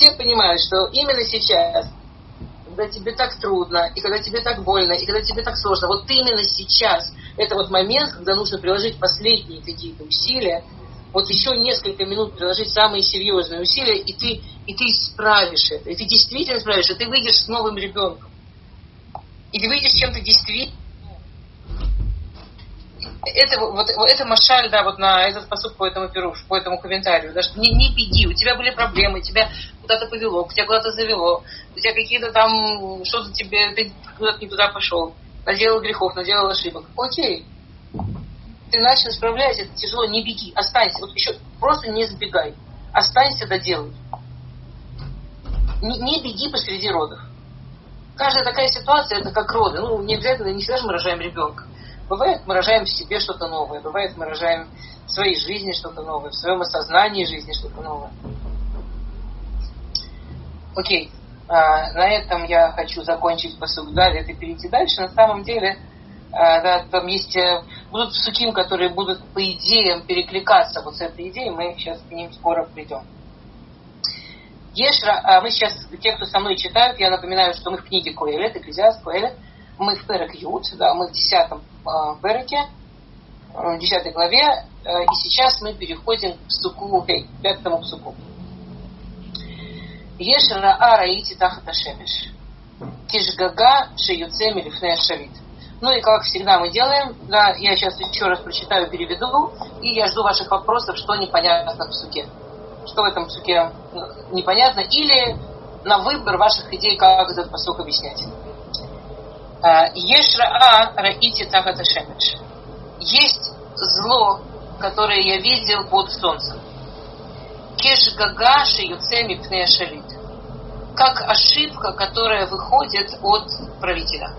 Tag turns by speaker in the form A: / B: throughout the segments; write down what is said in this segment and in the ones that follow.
A: все понимают, что именно сейчас, когда тебе так трудно, и когда тебе так больно, и когда тебе так сложно, вот именно сейчас, это вот момент, когда нужно приложить последние какие-то усилия, вот еще несколько минут приложить самые серьезные усилия, и ты, и ты справишь это, и ты действительно справишь, и ты выйдешь с новым ребенком. И ты выйдешь чем-то действительно это, вот, это машаль, да, вот на этот посуд по этому перу, по этому комментарию, да, что не, не беги, у тебя были проблемы, тебя куда-то повело, тебя куда-то завело, у тебя какие-то там, что-то тебе, ты куда-то не туда пошел, наделал грехов, наделал ошибок. Окей, ты начал исправлять, это тяжело, не беги, останься, вот еще просто не сбегай, останься, доделай. Не, не беги посреди родов. Каждая такая ситуация, это как роды. Ну, не обязательно, не всегда же мы рожаем ребенка. Бывает, мы рожаем в себе что-то новое, бывает, мы рожаем в своей жизни что-то новое, в своем осознании жизни что-то новое. Окей, а, на этом я хочу закончить посуд Давид и перейти дальше. На самом деле, а, да, там есть, э, будут суким, которые будут по идеям перекликаться вот с этой идеей, мы сейчас к ним скоро придем. Ешра, а мы сейчас, те, кто со мной читают, я напоминаю, что мы в книге Коэлет, Экклезиаст, Коэлет, мы в Перек Ют, да, мы в десятом э, Переке, в десятой главе, э, и сейчас мы переходим к псуку, к пятому псуку. Еш раа раити тахат ашемеш. Кишгага шеюце милифне шавит. Ну и как всегда мы делаем, да, я сейчас еще раз прочитаю, переведу, и я жду ваших вопросов, что непонятно в псуке. Что в этом псуке непонятно, или на выбор ваших идей, как этот посук объяснять. Ешраа раити тахата. Есть зло, которое я видел под солнцем. Кеш гага шиюцеми пнея шалит. Как ошибка, которая выходит от правителя.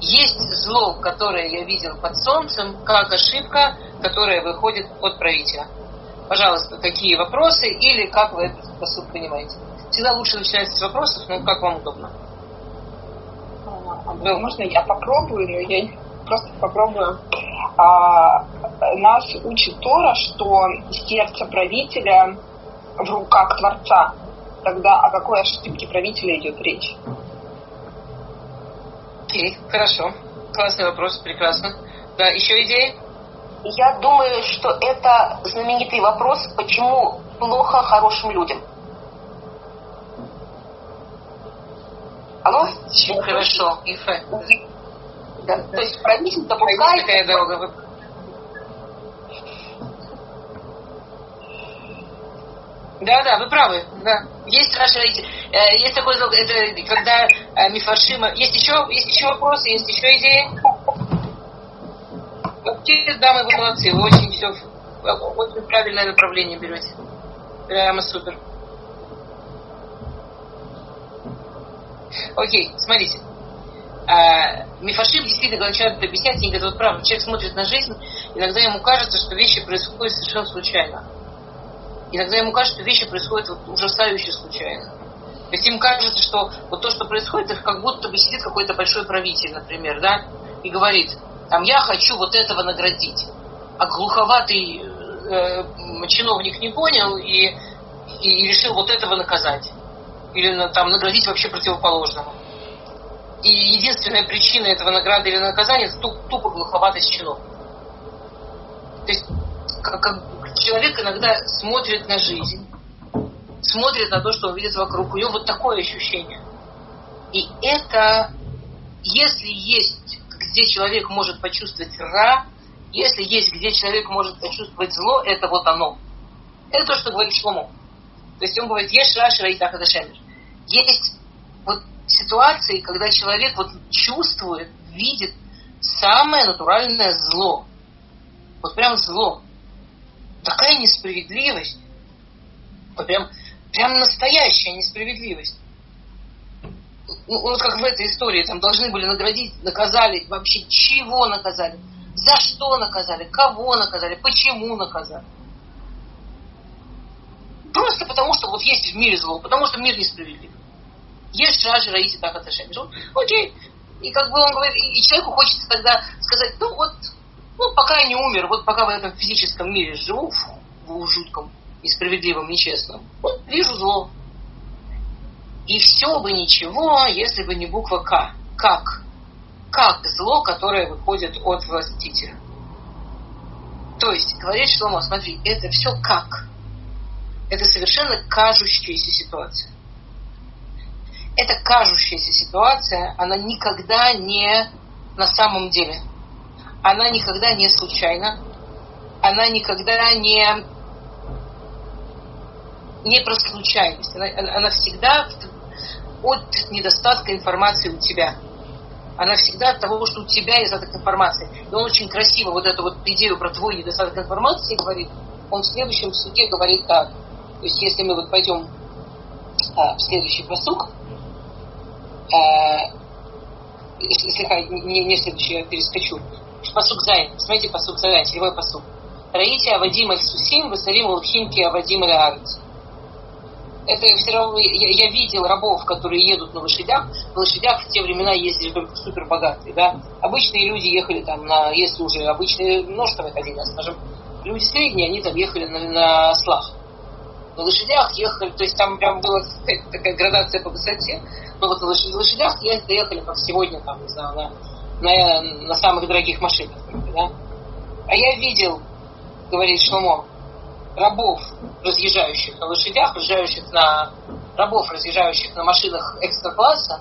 A: Есть зло, которое я видел под солнцем, как ошибка, которая выходит от правителя. Пожалуйста, какие вопросы или как вы этот посуд понимаете? Всегда лучше начинать с вопросов, но как вам удобно.
B: Ну, можно я попробую, но я просто попробую. А, нас учит Тора, что сердце правителя в руках Творца. Тогда о какой ошибке правителя идет речь?
A: Окей, okay, хорошо. Классный вопрос, прекрасно. Да, еще идеи?
C: Я думаю, что это знаменитый вопрос, почему плохо хорошим людям.
A: Алло? Очень хорошо.
C: Да. То есть правитель допускает...
A: такая дорога. Вы... Да, да, вы правы. Да. Есть Раша, э, есть такой, это когда э, Мифаршима. Есть еще, есть еще вопросы, есть еще идеи. Вообще, дамы, вы молодцы, вы очень все, очень правильное направление берете. Прямо супер. Окей, смотрите. А, действительно начинает объяснять, они говорят, вот правда, человек смотрит на жизнь, иногда ему кажется, что вещи происходят совершенно случайно. Иногда ему кажется, что вещи происходят вот ужасающе случайно. То есть им кажется, что вот то, что происходит, их как будто бы сидит какой-то большой правитель, например, да, и говорит, там, я хочу вот этого наградить. А глуховатый э, чиновник не понял и, и решил вот этого наказать или там наградить вообще противоположного. И единственная причина этого награды или наказания это тупо глуховатость чинов. То есть как, как человек иногда смотрит на жизнь, смотрит на то, что он видит вокруг, у него вот такое ощущение. И это, если есть, где человек может почувствовать ра, если есть, где человек может почувствовать зло, это вот оно. Это то, что говорит Шломо. То есть он говорит, ешь раш раитах адашемер. Есть вот ситуации, когда человек вот чувствует, видит самое натуральное зло. Вот прям зло. Такая несправедливость. Вот прям, прям настоящая несправедливость. Ну, вот как в этой истории, там должны были наградить, наказали, вообще чего наказали, за что наказали, кого наказали, почему наказали. Просто потому, что вот есть в мире зло, потому что мир несправедлив. Есть жажда раите так от Окей. И как бы он говорит, и человеку хочется тогда сказать, ну вот, ну пока я не умер, вот пока в этом физическом мире живу, в, в жутком, несправедливом, нечестном, вот вижу зло. И все бы ничего, если бы не буква К. Как? Как зло, которое выходит от властителя. То есть, говорит Шломо, смотри, это все как. Это совершенно кажущаяся ситуация. Эта кажущаяся ситуация, она никогда не на самом деле. Она никогда не случайна. Она никогда не, не про случайность. Она, она всегда от недостатка информации у тебя. Она всегда от того, что у тебя недостаток информации. И он очень красиво вот эту вот идею про твой недостаток информации говорит. Он в следующем суде говорит так. То есть если мы вот пойдем а, в следующий פסוק, а, слегка, не, не следующий, я перескочу. פסוק זין. Смотрите, פסוק זין, седьмой פסוק. Раите Авадим Аль Сусим, Васарим Алхимки Авадим Аль Арец это все равно, я, я видел рабов, которые едут на лошадях. На лошадях в те времена ездили только супер богатые, да. Обычные люди ехали там на, если уже обычные ножками ходили, а, скажем, люди средние, они там ехали на, на ослах. На лошадях ехали, то есть там прям была такая градация по высоте. Но вот на лошадях ехали, как сегодня, там, не знаю, на, на, на самых дорогих машинах, да. А я видел, говорит Шломо, рабов, разъезжающих на лошадях, разъезжающих на рабов, разъезжающих на машинах экстра-класса,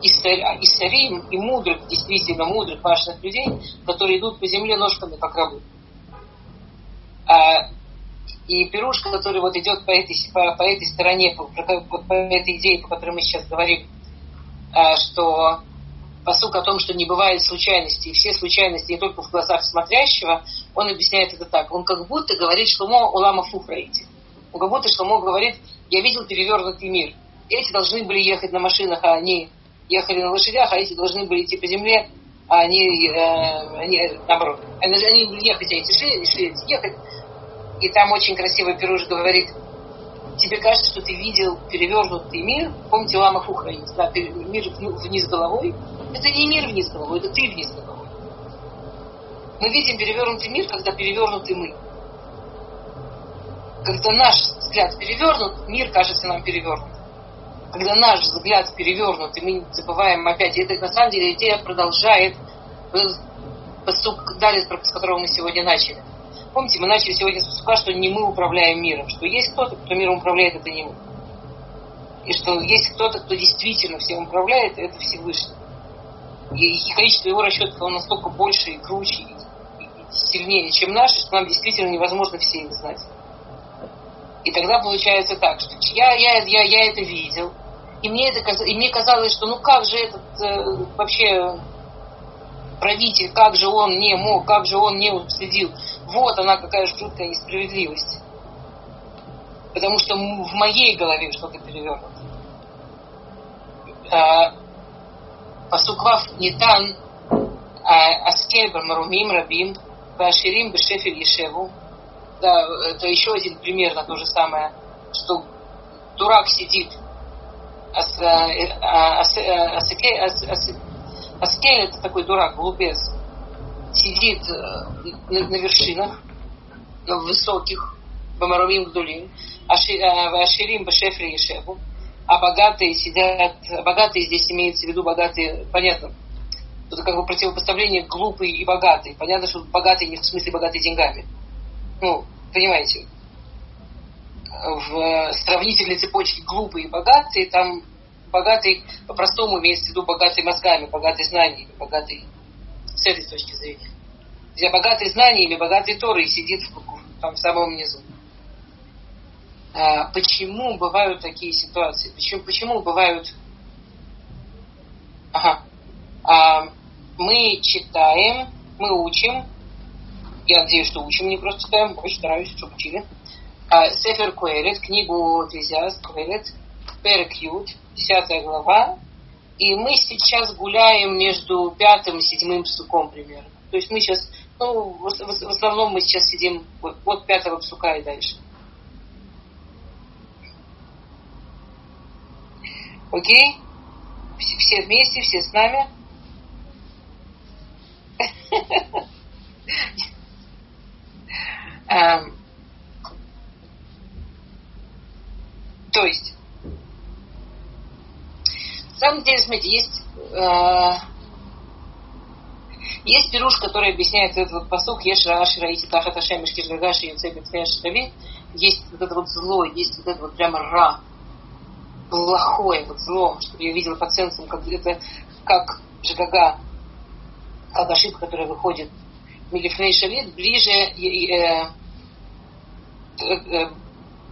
A: и, и старим, и мудрых, действительно мудрых, важных людей, которые идут по земле ножками, как рабы. А, и пирушка, который вот идет по этой, по, по этой стороне, по, по, по этой идее, по которой мы сейчас говорим, а, что посук о том, что не бывает случайностей, и все случайности не только в глазах смотрящего, он объясняет это так. Он как будто говорит Шломо Улама Фуфраити. Он как будто Шломо говорит, я видел перевернутый мир. Эти должны были ехать на машинах, а они ехали на лошадях, а эти должны были идти по земле, а они, э, они наоборот. Они, они ехать, а эти шли, шли ехать. И там очень красивый пируш говорит, тебе кажется, что ты видел перевернутый мир, помните Лама Фухра, да, мир вниз головой, это не мир вниз головой, это ты вниз головой. Мы видим перевернутый мир, когда перевернуты мы. Когда наш взгляд перевернут, мир кажется нам перевернут. Когда наш взгляд перевернут, и мы забываем опять, и это на самом деле идея продолжает посук далее, с которого мы сегодня начали. Помните, мы начали сегодня с посука, что не мы управляем миром, что есть кто-то, кто миром управляет, это не мы. И что есть кто-то, кто действительно всем управляет, это Всевышний. И, и количество его расчетов оно настолько больше и круче, и, и сильнее, чем наши, что нам действительно невозможно все их знать. И тогда получается так, что я, я, я, я это видел, и мне, это, и мне казалось, что ну как же этот э, вообще правитель, как же он не мог, как же он не уследил. Вот она какая жуткая несправедливость. Потому что в моей голове что-то перевернуто. А, Пасуквав Нитан Аскель Бармарумим Рабим Баширим Бешефель Ешеву. Да, это еще один пример на то же самое, что дурак сидит, Аскель это такой дурак, глупец, сидит на, на вершинах, на высоких, Бамарумим Гдулим, Аширим Бешефель Ешеву, а богатые сидят, богатые здесь имеется в виду богатые, понятно, это как бы противопоставление глупый и богатый. Понятно, что богатый не в смысле богатый деньгами. Ну, понимаете, в сравнительной цепочке глупый и богатый, там богатый по-простому имеется в виду богатый мозгами, богатый знаниями, богатый с этой точки зрения. Где богатый знаниями, богатый Торой сидит в, там в самом низу. А, почему бывают такие ситуации? Почему, почему бывают... Ага. А, мы читаем, мы учим, я надеюсь, что учим, не просто читаем, очень стараюсь, чтобы учили. А, Сефер Куэлет, книгу Экклезиаст Куэлет, Перек Ют, 10 глава, и мы сейчас гуляем между пятым и седьмым псуком примерно. То есть мы сейчас, ну, в основном мы сейчас сидим от пятого псука и дальше. Окей? Все вместе, все с нами. Эм. То есть, деле, смотрите, есть э, есть пируш, который объясняет этот вот посук Еш Рааши Раити Тахат Ашем Ишкиш Гагаши Юцебет Шрави. Есть вот это вот зло, есть вот это вот прямо ра, плохое вот зло, что я видела по цензам, как это как Жигага, как ошибка, которая выходит Милифней Шалит, ближе э, э, э,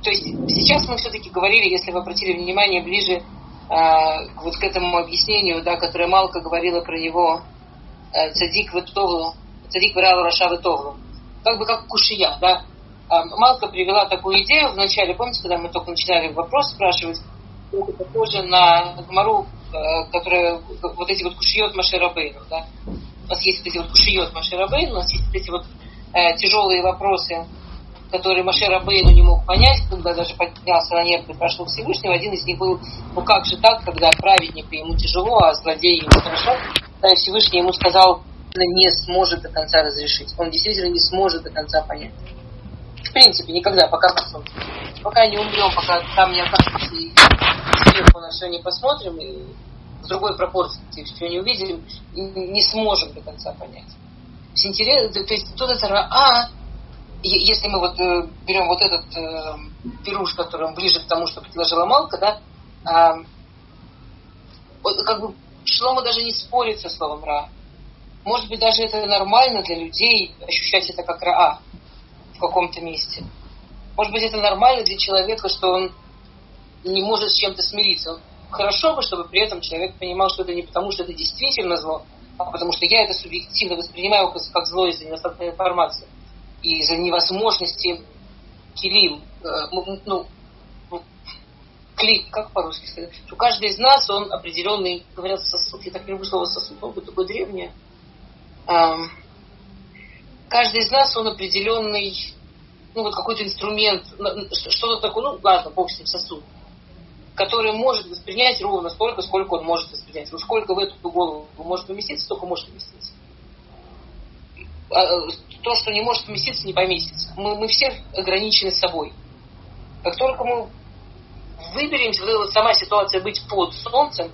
A: то есть сейчас мы все-таки говорили, если вы обратили внимание, ближе вот к этому объяснению, да, которое Малка говорила про него, э, цадик ветовлу, цадик виралу раша ветовлу. Как бы как кушия, да. Э, Малка привела такую идею в начале, помните, когда мы только начинали вопрос спрашивать, это похоже на Гмару, э, которая вот эти вот кушиот Маширабейну, да. У нас есть вот эти вот кушиот Маширабейну, у нас есть вот эти вот э, тяжелые вопросы, который Маше Рабейну не мог понять, когда даже поднялся на небо и прошел Всевышнего. Один из них был, ну как же так, когда праведнику ему тяжело, а злодею ему хорошо. Тогда Всевышний ему сказал, не сможет до конца разрешить. Он действительно не сможет до конца понять. В принципе, никогда, пока посмотрим. Пока не умрем, пока там не окажемся и сверху на все не посмотрим, и в другой пропорции все не увидим, не сможем до конца понять. То есть тут это а если мы вот э, берем вот этот э, пируш, который он ближе к тому, что предложила Малка, да, вот, как бы Шлома даже не спорит со словом Ра. Может быть, даже это нормально для людей ощущать это как Ра в каком-то месте. Может быть, это нормально для человека, что он не может с чем-то смириться. Хорошо бы, чтобы при этом человек понимал, что это не потому, что это действительно зло, а потому что я это субъективно воспринимаю как зло из-за недостатка информации и из-за невозможности килим, э, ну, ну, клик, как по-русски сказать, что каждый из нас, он определенный, говорят, сосуд, я так люблю слово сосуд, он такое древнее. Каждый из нас, он определенный, ну, вот какой-то инструмент, что-то такое, ну, ладно, бог с ним, сосуд, который может воспринять ровно столько, сколько он может воспринять. Вот сколько в эту голову может поместиться, столько может поместиться. То, что не может поместиться, не поместится. Мы, мы все ограничены собой. Как только мы выберемся, вот эта вот сама ситуация быть под солнцем,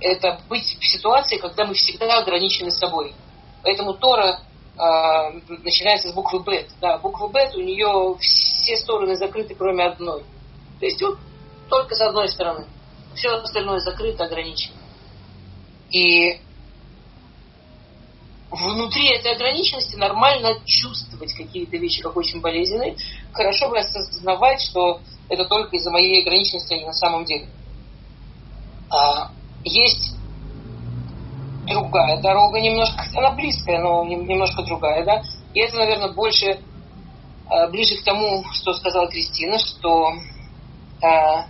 A: это быть в ситуации, когда мы всегда ограничены собой. Поэтому Тора э, начинается с буквы Бет. Да, буква Бет, у нее все стороны закрыты, кроме одной. То есть вот только с одной стороны. Все остальное закрыто, ограничено. И внутри этой ограниченности нормально чувствовать какие-то вещи, как очень болезненные. Хорошо бы осознавать, что это только из-за моей ограниченности, а не на самом деле. А, есть другая дорога, немножко, она близкая, но немножко другая, да. И это, наверное, больше а, ближе к тому, что сказала Кристина, что а, а,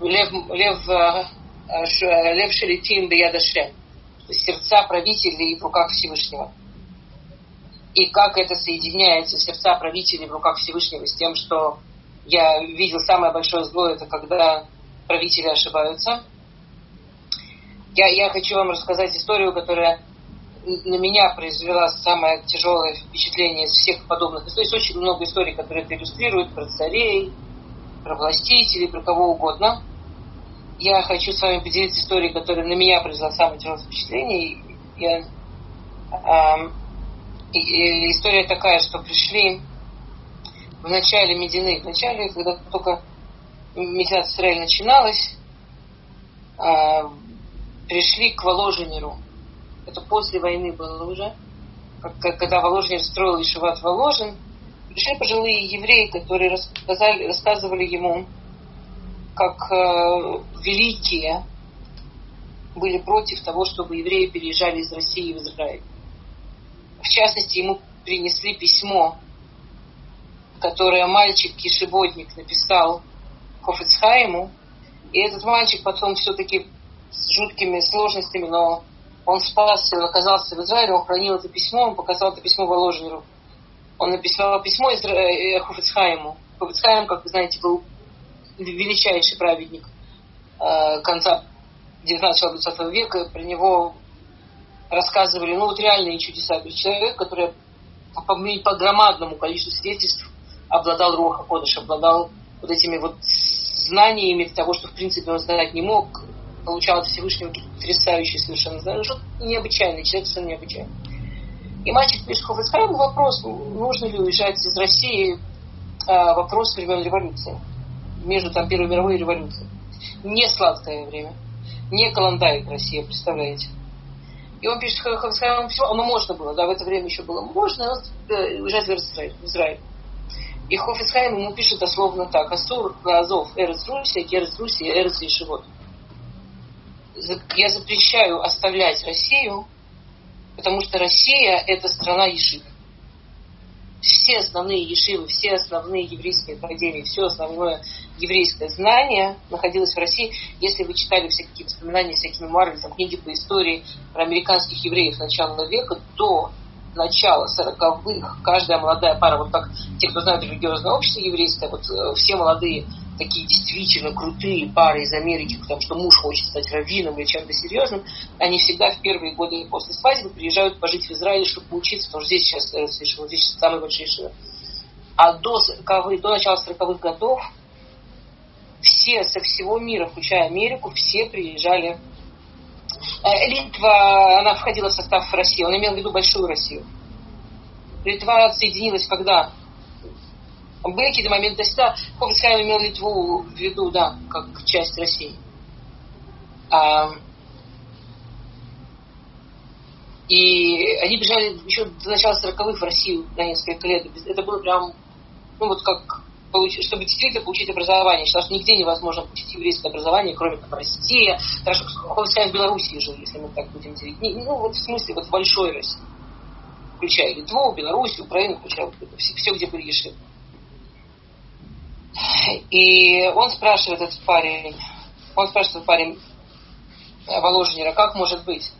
A: лев, лев, а, лев шелетим беядашем сердца правителей в руках Всевышнего. И как это соединяется, сердца правителей в руках Всевышнего, с тем, что я видел самое большое зло, это когда правители ошибаются. Я, я хочу вам рассказать историю, которая на меня произвела самое тяжелое впечатление из всех подобных историй. Есть очень много историй, которые это иллюстрируют, про царей, про властителей, про кого угодно я хочу с вами поделиться историей, которая на меня произвела самое тяжелое впечатление. Я, э, история такая, что пришли в начале Медины, в начале, когда только Мединат Израиль начиналась, э, пришли к Воложенеру. Это после войны было уже. Когда Воложенер строил Ишеват Воложен, пришли пожилые евреи, которые рассказали, рассказывали ему как э, великие были против того, чтобы евреи переезжали из России в Израиль. В частности, ему принесли письмо, которое мальчик-кишеботник написал Хофицхайму, и этот мальчик потом все-таки с жуткими сложностями, но он спасся, он оказался в Израиле, он хранил это письмо, он показал это письмо Воложенеру. Он написал письмо Изра... Э, Хофицхайму. Хофицхайм, как вы знаете, был величайший праведник э, конца 19-20 века, про него рассказывали, ну вот реальные чудеса. Человек, который по, по громадному количеству свидетельств обладал Руха Кодыш, обладал вот этими вот знаниями того, что в принципе он знать не мог, получал от Всевышнего потрясающие совершенно знания. Что необычайный, человек совершенно необычайный. И мальчик пишет Хофицхайму вопрос, нужно ли уезжать из России, а, вопрос времен революции, между там Первой мировой революцией. Не сладкое время, не Каландайк Россия, представляете. И он пишет Хофицхайму, оно можно было, да, в это время еще было можно э, уезжать в Израиль. И Хофицхайм ему пишет дословно так. Асур Азов Эрец Русия, Керец Русия, Эрец Ешивот. Я запрещаю оставлять Россию потому что Россия – это страна ешив. Все основные ешивы, все основные еврейские академии, все основное еврейское знание находилось в России. Если вы читали все какие воспоминания, всякие мемуары, там, книги по истории про американских евреев начала века, то начала 40-х, каждая молодая пара, вот как те, кто знает религиозное общество еврейское, вот э, все молодые такие действительно крутые пары из Америки, потому что муж хочет стать раввином или чем-то серьезным, они всегда в первые годы после свадьбы приезжают пожить в Израиль, чтобы поучиться, потому что здесь сейчас, э, здесь самые большие шивы. А до, 40 до начала 40-х годов все со всего мира, включая Америку, все приезжали. Э, Литва, она входила в состав России, он имел в виду большую Россию. Литва отсоединилась когда? Были какие-то моменты, то есть, да, Хофицхайм имел Литву в виду, да, как часть России. А, и они бежали еще до начала 40-х в Россию на несколько лет. Это было прям, ну вот как, чтобы действительно получить образование. Считал, что нигде невозможно получить еврейское образование, кроме как в России. Даже Хофицхайм в Белоруссии жил, если мы так будем делить. Ну, вот в смысле, вот в большой России. Включая Литву, Беларусь, Украину, включая все, все где были ешивы. И он спрашивает этот парень, он спрашивает парень Воложенера, как может быть?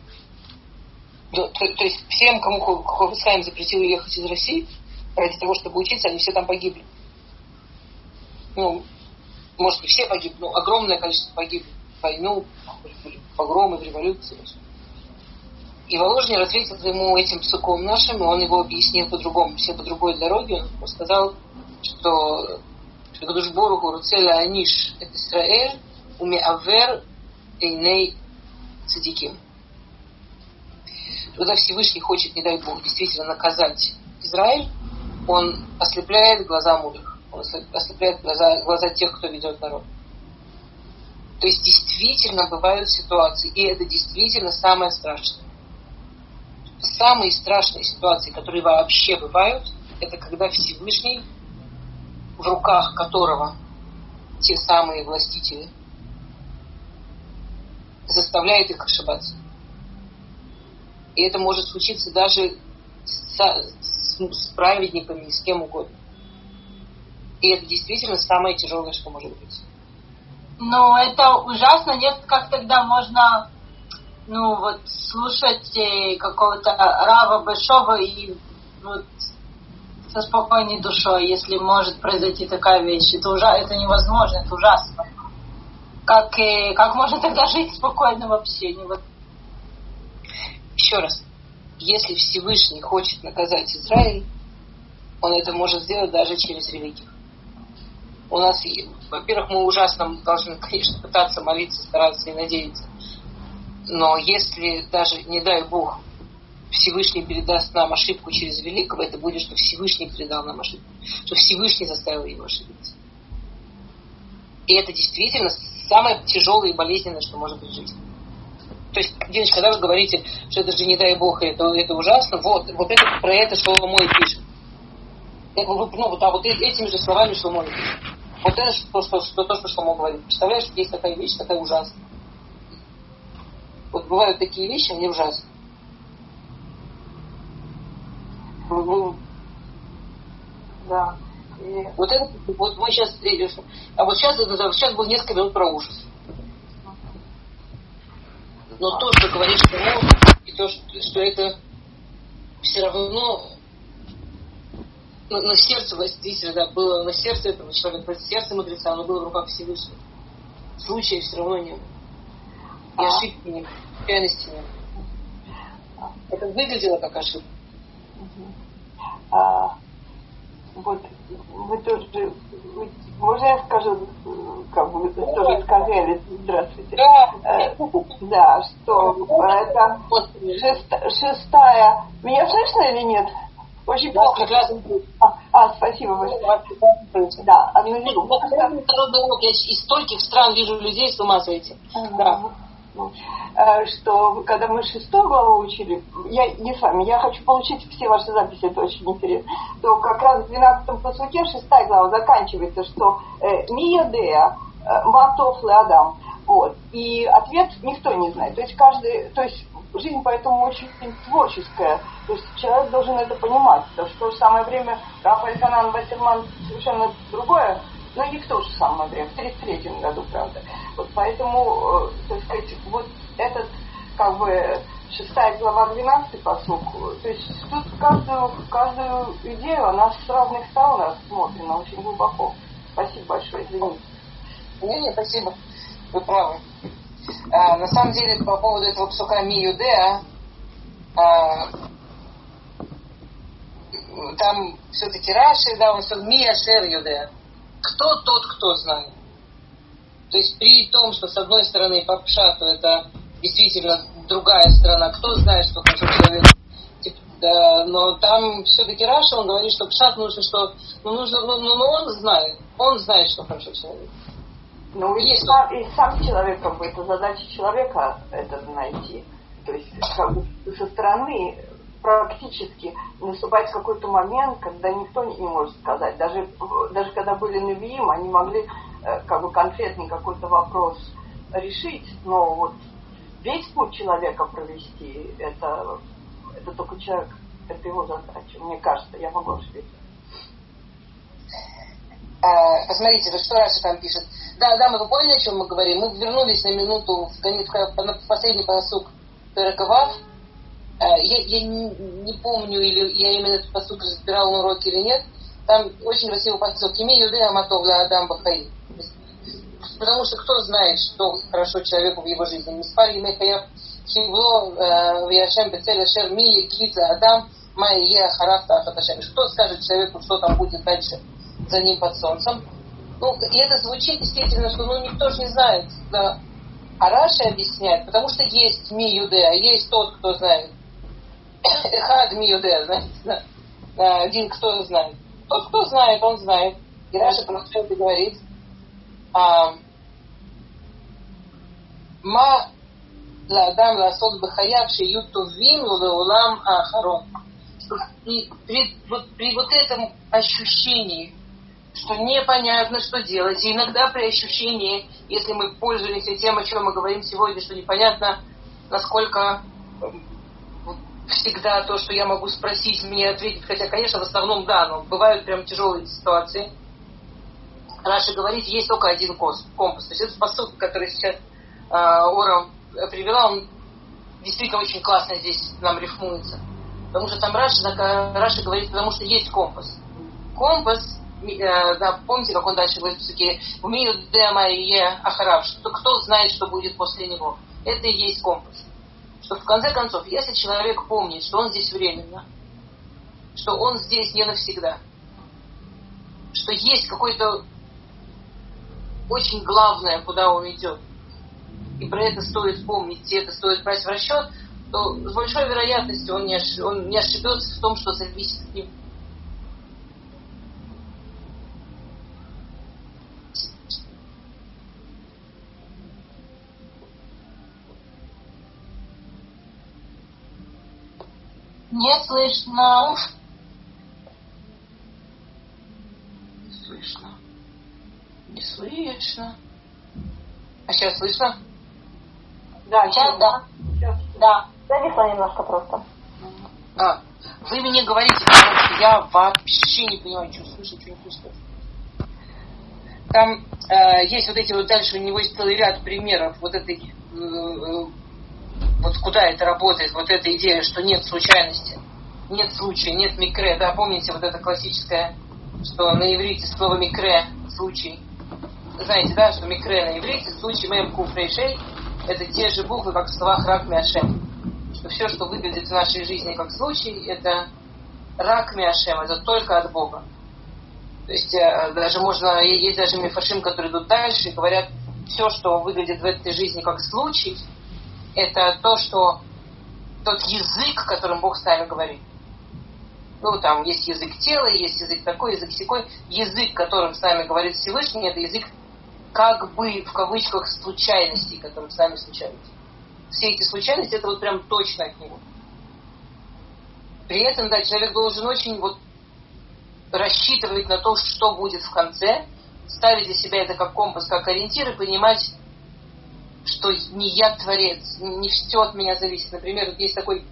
A: То, то, то есть всем, кому Хофицхайм запретил ехать из России, ради того, чтобы учиться, они все там погибли. Ну, может, не все погибли, но огромное количество погибли в войну, погромы, в революции. И Воложнер ответил ему этим псуком нашим, и он его объяснил по-другому, все по другой дороге. Он сказал, что что Кадуш Боруху Руцела Аниш это Исраэль, Умеавер Эйней Цадиким. Когда Всевышний хочет, не дай Бог, действительно наказать Израиль, он ослепляет глаза мудрых, он ослепляет глаза, глаза тех, кто ведет народ. То есть действительно бывают ситуации, и это действительно самое страшное. Самые страшные ситуации, которые вообще бывают, это когда Всевышний в руках которого те самые властители, заставляет их ошибаться. И это может случиться даже с, с, с праведниками, с кем угодно. И это действительно самое тяжелое, что может быть.
D: Но это ужасно. Нет, как тогда можно ну вот слушать э, какого-то Рава Большого и вот со спокойной душой, если может произойти такая вещь. Это, ужа... это невозможно, это ужасно. Как, и... как можно тогда жить спокойно вообще?
A: Еще раз. Если Всевышний хочет наказать Израиль, он это может сделать даже через религию. У нас, во-первых, мы ужасно должны, конечно, пытаться молиться, стараться и надеяться. Но если даже, не дай Бог, Всевышний передаст нам ошибку через великого, это будет, что Всевышний передал нам ошибку, что Всевышний заставил его ошибиться. И это действительно самое тяжелое и болезненное, что может быть в жизни. То есть, Диночка, когда вы говорите, что это же не дай Бог, это, это ужасно, вот, вот это про это что мой пишет. Ну, вот, а вот этими же словами что мой пишет. Вот это то, что, что, то, что Шломо говорит. Представляешь, есть такая вещь, такая ужасная. Вот бывают такие вещи, они ужасные.
B: Угу. Да.
A: И... Вот это, вот мы сейчас, а вот сейчас, сейчас было несколько минут про ужас. Но то, что говорит Шамо, и то, что, что это все равно на, на сердце действительно, да, было на сердце этого человека, сердце мудреца, оно было в руках Всевышнего. Случая все равно не было. И а? ошибки не было, не было. Это выглядело как ошибка.
B: А, вот, вы тоже, вы, можно я скажу
E: как бы, вы сказали, здравствуйте, э, да, что это шест, шестая, меня слышно или нет? Очень плохо. А, а, спасибо большое. Да, одну минуту.
A: Я из стольких стран вижу людей, с ума сойти. Да.
E: Э, что когда мы шестую главу учили, я не с вами, я хочу получить все ваши записи, это очень интересно, то как раз в 12 посуке шестая глава заканчивается, что э, Миядея, э, Матов Адам. Вот. И ответ никто не знает. То есть каждый, то есть жизнь поэтому очень творческая. То есть человек должен это понимать. Потому что в то же самое время Рафаэль Ханан Вассерман совершенно другое но не в то же самое время, в 1933 году, правда. Вот поэтому, э, так сказать, вот этот, как бы, шестая глава, 12 посук, то есть тут каждую, каждую идею, она с разных сторон рассмотрена очень глубоко. Спасибо большое, извините.
A: Не, не, спасибо. Вы правы. А, на самом деле, по поводу этого псука Миюдеа, а, там все-таки Раши, да, он все Мия Шер Юдеа кто тот, кто знает. То есть при том, что с одной стороны по Пшату это действительно другая сторона, кто знает, что хорошо человек типа, да, но там все-таки Раша, он говорит, что Пшат нужно, что ну, нужно, ну, ну, ну он знает, он знает, что хорошо человек.
E: Ну, и сам, и сам человек, как бы, это задача человека это найти. То есть, как бы, со стороны практически наступает какой-то момент, когда никто не, может сказать. Даже, даже когда были Навиим, они могли э, как бы конкретный какой-то вопрос решить, но вот весь путь человека провести, это, это только человек, это его задача. Мне кажется, я могу ошибиться.
A: А, посмотрите, вот что Раша там пишет. Да, да, мы поняли, о чем мы говорим? Мы вернулись на минуту в, в последний посук Перекавав, Э, я, я не, помню, или я именно этот посуд разбирал на уроке или нет, там очень красивый посуд. Имей юдея матовля Адам Бахаи. Потому что кто знает, что хорошо человеку в его жизни. Миспар Емехаяв Хивло э, Вяшем Бецеля Шер Ми Кица Адам Майе Харафта Ахаташем. Кто скажет человеку, что там будет дальше за ним под солнцем? Ну, и это звучит действительно, что ну никто же не знает. Да. А Раши объясняет, потому что есть מי יודע, есть тот, кто знает. Эхад Миюде, знаете, один кто знает. Тот, кто знает, он знает. И Раша продолжает и говорит, а, Ма לאדם לעשות בחייו שיהיו טובים לו לעולם האחרון. И при, вот, при вот этом ощущении, что непонятно, что делать, и иногда при ощущении, если мы пользуемся тем, о чем мы говорим сегодня, что непонятно, насколько всегда то, что я могу спросить, мне ответить, хотя, конечно, в основном да, но бывают прям тяжелые ситуации. Раша говорит, есть только один компас. То есть этот посуд, который сейчас э, Ора привела, он действительно очень классно здесь нам рифмуется. Потому что там Раша, Раша говорит, потому что есть компас. Компас, э, да, помните, как он дальше говорит все-таки, ומי יודע מה אחריו, что кто знает, что будет после него. Это и есть компас что в конце концов, если человек помнит, что он здесь временно, что он здесь не навсегда, что есть какое-то очень главное, куда он идет, и про это стоит помнить, и это стоит брать в расчет, то с большой вероятностью он не, ош... он не ошибется в том, что зависит от него.
D: Не слышно.
A: Не слышно. Не слышно. А сейчас слышно?
D: Да, сейчас да. Сейчас. Да.
C: Зависла немножко просто.
A: А, вы мне говорите, потому что я вообще не понимаю, что слышать, что не слышать. Там э, есть вот эти вот дальше, у него есть целый ряд примеров вот этой э, э вот куда это работает, вот эта идея, что нет случайности, нет случая, нет микре, да, помните вот это классическое, что на иврите слово микре, случай, знаете, да, что микре на иврите, случай мэм куфрейшей, это те же буквы, как в словах рак мяшем, что все, что выглядит в нашей жизни как случай, это рак мяшем, это только от Бога. То есть э, даже можно, есть даже мифашим, которые идут дальше и говорят, все, что выглядит в этой жизни как случай, это то, что тот язык, которым Бог с нами говорит. Ну, там есть язык тела, есть язык такой, язык секой. Язык, которым с нами говорит Всевышний, это язык как бы в кавычках случайностей, которым с нами случаются. Все эти случайности, это вот прям точно от него. При этом, да, человек должен очень вот рассчитывать на то, что будет в конце, ставить для себя это как компас, как ориентир и понимать, что не я творец, не все от меня зависит. Например, вот есть такой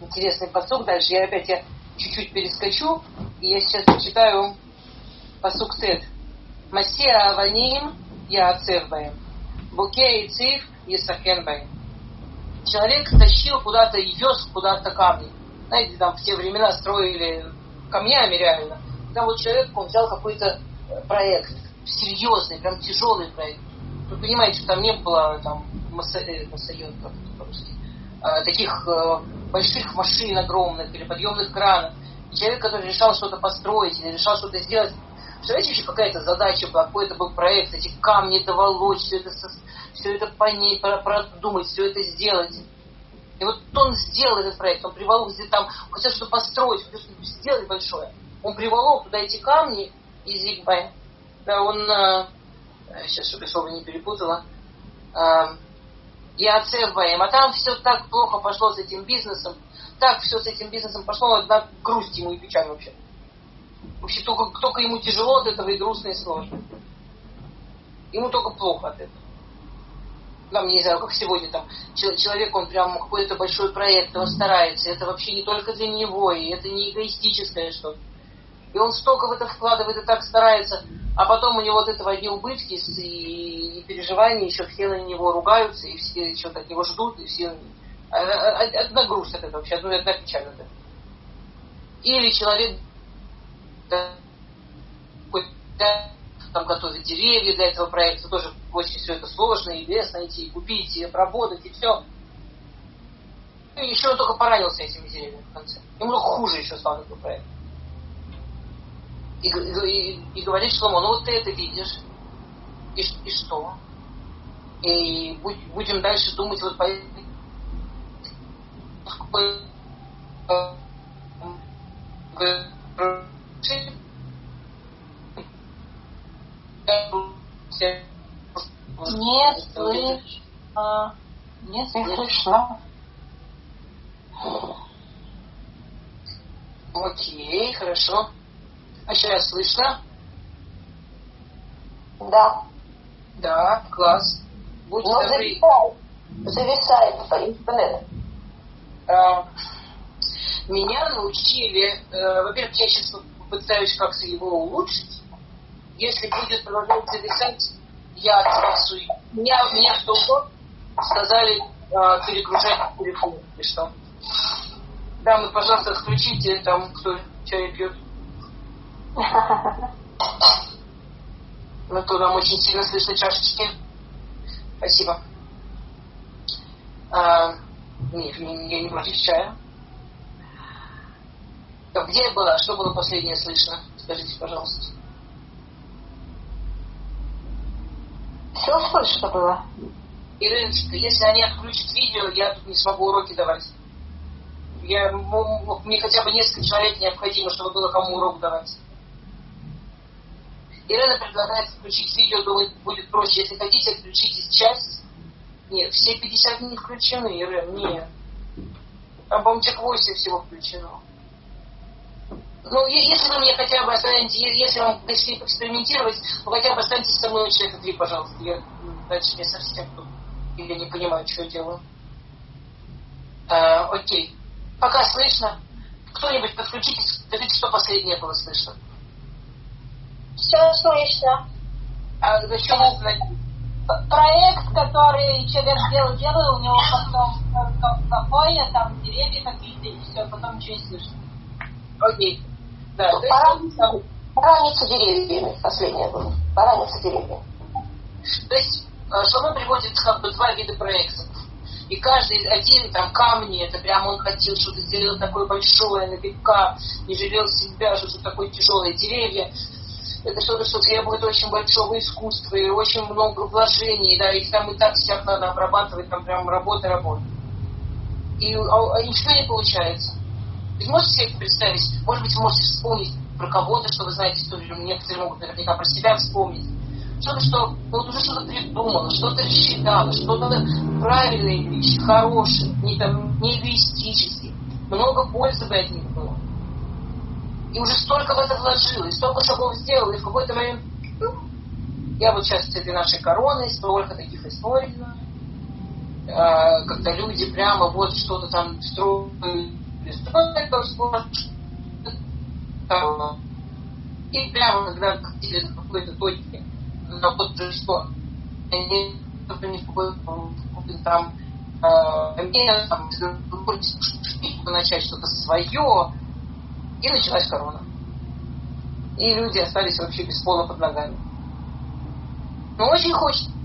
A: интересный посук дальше, я опять я чуть-чуть перескочу, и я сейчас читаю посук Тет. Масия Аваним я Ацевбаем. Буке и Цив Есахенбаем. Человек тащил куда-то вез куда-то камни. Знаете, там в те времена строили камнями реально. Там вот человек, он взял какой-то проект, серьезный, прям тяжелый проект. Вы понимаете, что там не было там массайот, э, как это по-русски, а, таких э, больших машин огромных или подъемных кранов. И человек, который решал что-то построить или решал что-то сделать, представляете, еще какая-то задача была, какой-то был проект, эти камни доволочь, все это, все это понять, продумать, все это сделать. И вот он сделал этот проект, он приволок где там, хотел что-то построить, что-то сделать большое. Он приволок туда эти камни из Зигбай. Да, он, э, сейчас, чтобы слово не перепутала, э, и Ацевбаем. А там все так плохо пошло с этим бизнесом, так все с этим бизнесом пошло, одна грусть ему и печаль вообще. Вообще только, только ему тяжело от этого и грустно и сложно. Ему только плохо от этого там, не знаю, как сегодня там, человек, он прям какой-то большой проект, он старается, это вообще не только для него, и это не эгоистическое что-то. И он столько в это вкладывает и так старается, а потом у него вот этого одни убытки и, и переживания, еще все на него ругаются, и все что-то от него ждут, и все... А, а, а, одна грусть от этого вообще, одна печаль от этого. Или человек да, там готовить деревья для этого проекта, тоже очень все это сложно, и лес найти, и купить, и обработать, и все. И еще он только поранился этими деревьями в конце. Ему только хуже еще стал этот проект. И, и, и говорит Шломо, ну вот ты это видишь, и, и что? И будь, будем дальше думать вот по
D: не слышно. Не слышно.
A: Окей, хорошо. А сейчас слышно?
C: Да.
A: Да, класс.
C: Будь Но зависает, зависает интернет.
A: А, меня научили, э, во-первых, я сейчас попытаюсь как-то его улучшить, если будет продолжать зависать, я отсутствую. Меня, меня в тот год сказали э, перегружать телефон. И что? Дамы, пожалуйста, отключите там, кто чай пьет. На то нам очень сильно слышно чашечки. Спасибо. А, нет, я не против чая. Где я была? Что было последнее слышно? Скажите, пожалуйста.
C: Все слышно было.
A: Ириночка, если они отключат видео, я тут не смогу уроки давать. Я, мне хотя бы несколько человек необходимо, чтобы было кому урок давать. Ирина предлагает включить видео, думает, будет проще. Если хотите, отключите часть. Нет, все 50 не включены, Ирина, нет. По-моему, человек 8 всего включено. Ну, если вы мне хотя бы останетесь, если вам решили экспериментировать, вы хотя бы останьтесь со мной человека три, пожалуйста. Я дальше не совсем тут. Я не понимаю, что я делаю. А, окей. Пока слышно. Кто-нибудь подключитесь, скажите, что последнее было слышно.
C: Все слышно.
A: А зачем
D: Проект, который человек делал, делал, у него потом кафе, там деревья какие-то, и все, потом не слышно.
A: Окей. Да,
C: пораниться деревьями, последнее было. Пораниться деревьями.
A: То есть, э, что мы приводит как бы два вида проектов. И каждый один там камни, это прям он хотел что-то сделать такое большое, на века, не жалел себя, что-то такое тяжелое. Деревья, это что-то, что требует очень большого искусства и очень много вложений, да, их там и так всех надо обрабатывать, там прям работа, работа. И а, а ничего не получается. Ведь можете себе представить, может быть, можете вспомнить про кого-то, что вы знаете историю, некоторые могут наверняка про себя вспомнить. Что-то, что вот уже что-то придумала, что-то рассчитала, что-то правильные вещи, хорошие, не, там, не эгоистические. Много пользы бы от них было. И уже столько в это вложилось, столько шагов сделала, и в какой-то момент ну, я вот сейчас с этой нашей короной столько таких историй знаю. А, когда люди прямо вот что-то там строят, и прямо когда хотели на какой-то точке, на вот что, они не в какой-то там э, там, начать что-то свое, и началась корона. И люди остались вообще без пола под ногами. Но очень хочется